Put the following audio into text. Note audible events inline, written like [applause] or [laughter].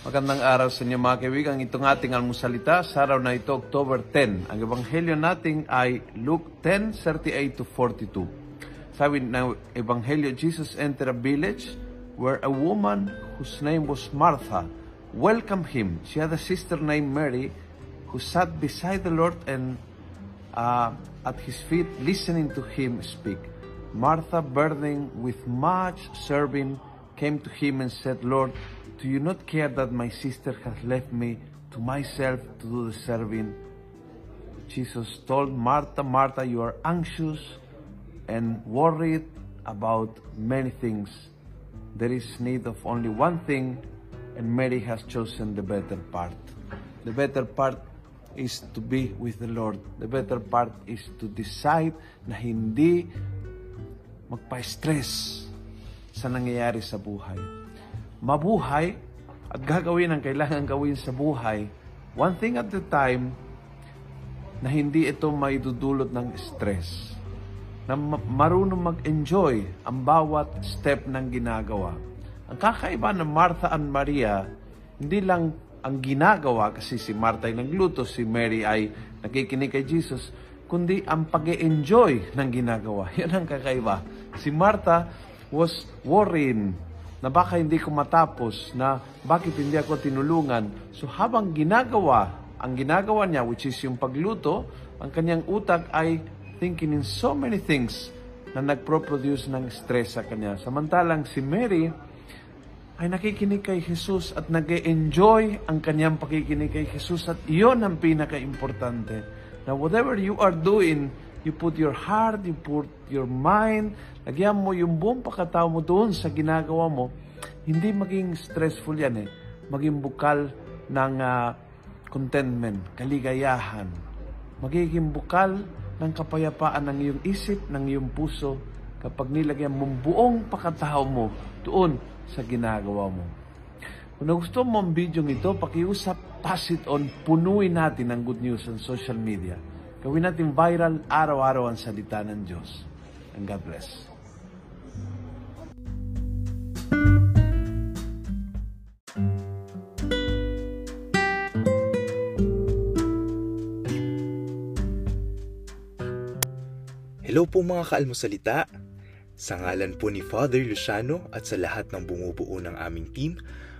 Magandang araw sa inyo mga kaibigan. Itong ating almusalita sa araw na ito, October 10. Ang ebanghelyo natin ay Luke 10, 38 to 42. Sabi ng ebanghelyo, Jesus entered a village where a woman whose name was Martha welcomed him. She had a sister named Mary who sat beside the Lord and uh, at his feet listening to him speak. Martha, burdened with much serving, came to him and said, Lord, do you not care that my sister has left me to myself to do the serving? Jesus told Martha, Martha, you are anxious and worried about many things. There is need of only one thing, and Mary has chosen the better part. The better part is to be with the Lord. The better part is to decide na hindi magpa-stress sa nangyayari sa buhay. Mabuhay at gagawin ang kailangan gawin sa buhay, one thing at a time, na hindi ito may dudulot ng stress. Na marunong mag-enjoy ang bawat step ng ginagawa. Ang kakaiba ng Martha and Maria, hindi lang ang ginagawa kasi si Martha ay nagluto, si Mary ay nakikinig kay Jesus, kundi ang pag enjoy ng ginagawa. [laughs] Yan ang kakaiba. Si Martha was worrying na baka hindi ko matapos, na bakit hindi ako tinulungan. So habang ginagawa, ang ginagawa niya, which is yung pagluto, ang kanyang utak ay thinking in so many things na nagpro-produce ng stress sa kanya. Samantalang si Mary ay nakikinig kay Jesus at nag enjoy ang kanyang pakikinig kay Jesus at iyon ang pinaka-importante. Now, whatever you are doing, you put your heart, you put your mind, lagyan mo yung buong pakatao mo doon sa ginagawa mo, hindi maging stressful yan eh. Maging bukal ng uh, contentment, kaligayahan. Magiging bukal ng kapayapaan ng iyong isip, ng iyong puso, kapag nilagyan mong buong pakatao mo doon sa ginagawa mo. Kung nagustuhan mo ang video ito, pakiusap, pass it on, punuin natin ng good news on social media. Gawin natin viral araw-araw ang salita ng Diyos. And God bless. Hello po mga kaalmosalita. Sa ngalan po ni Father Luciano at sa lahat ng bumubuo ng aming team,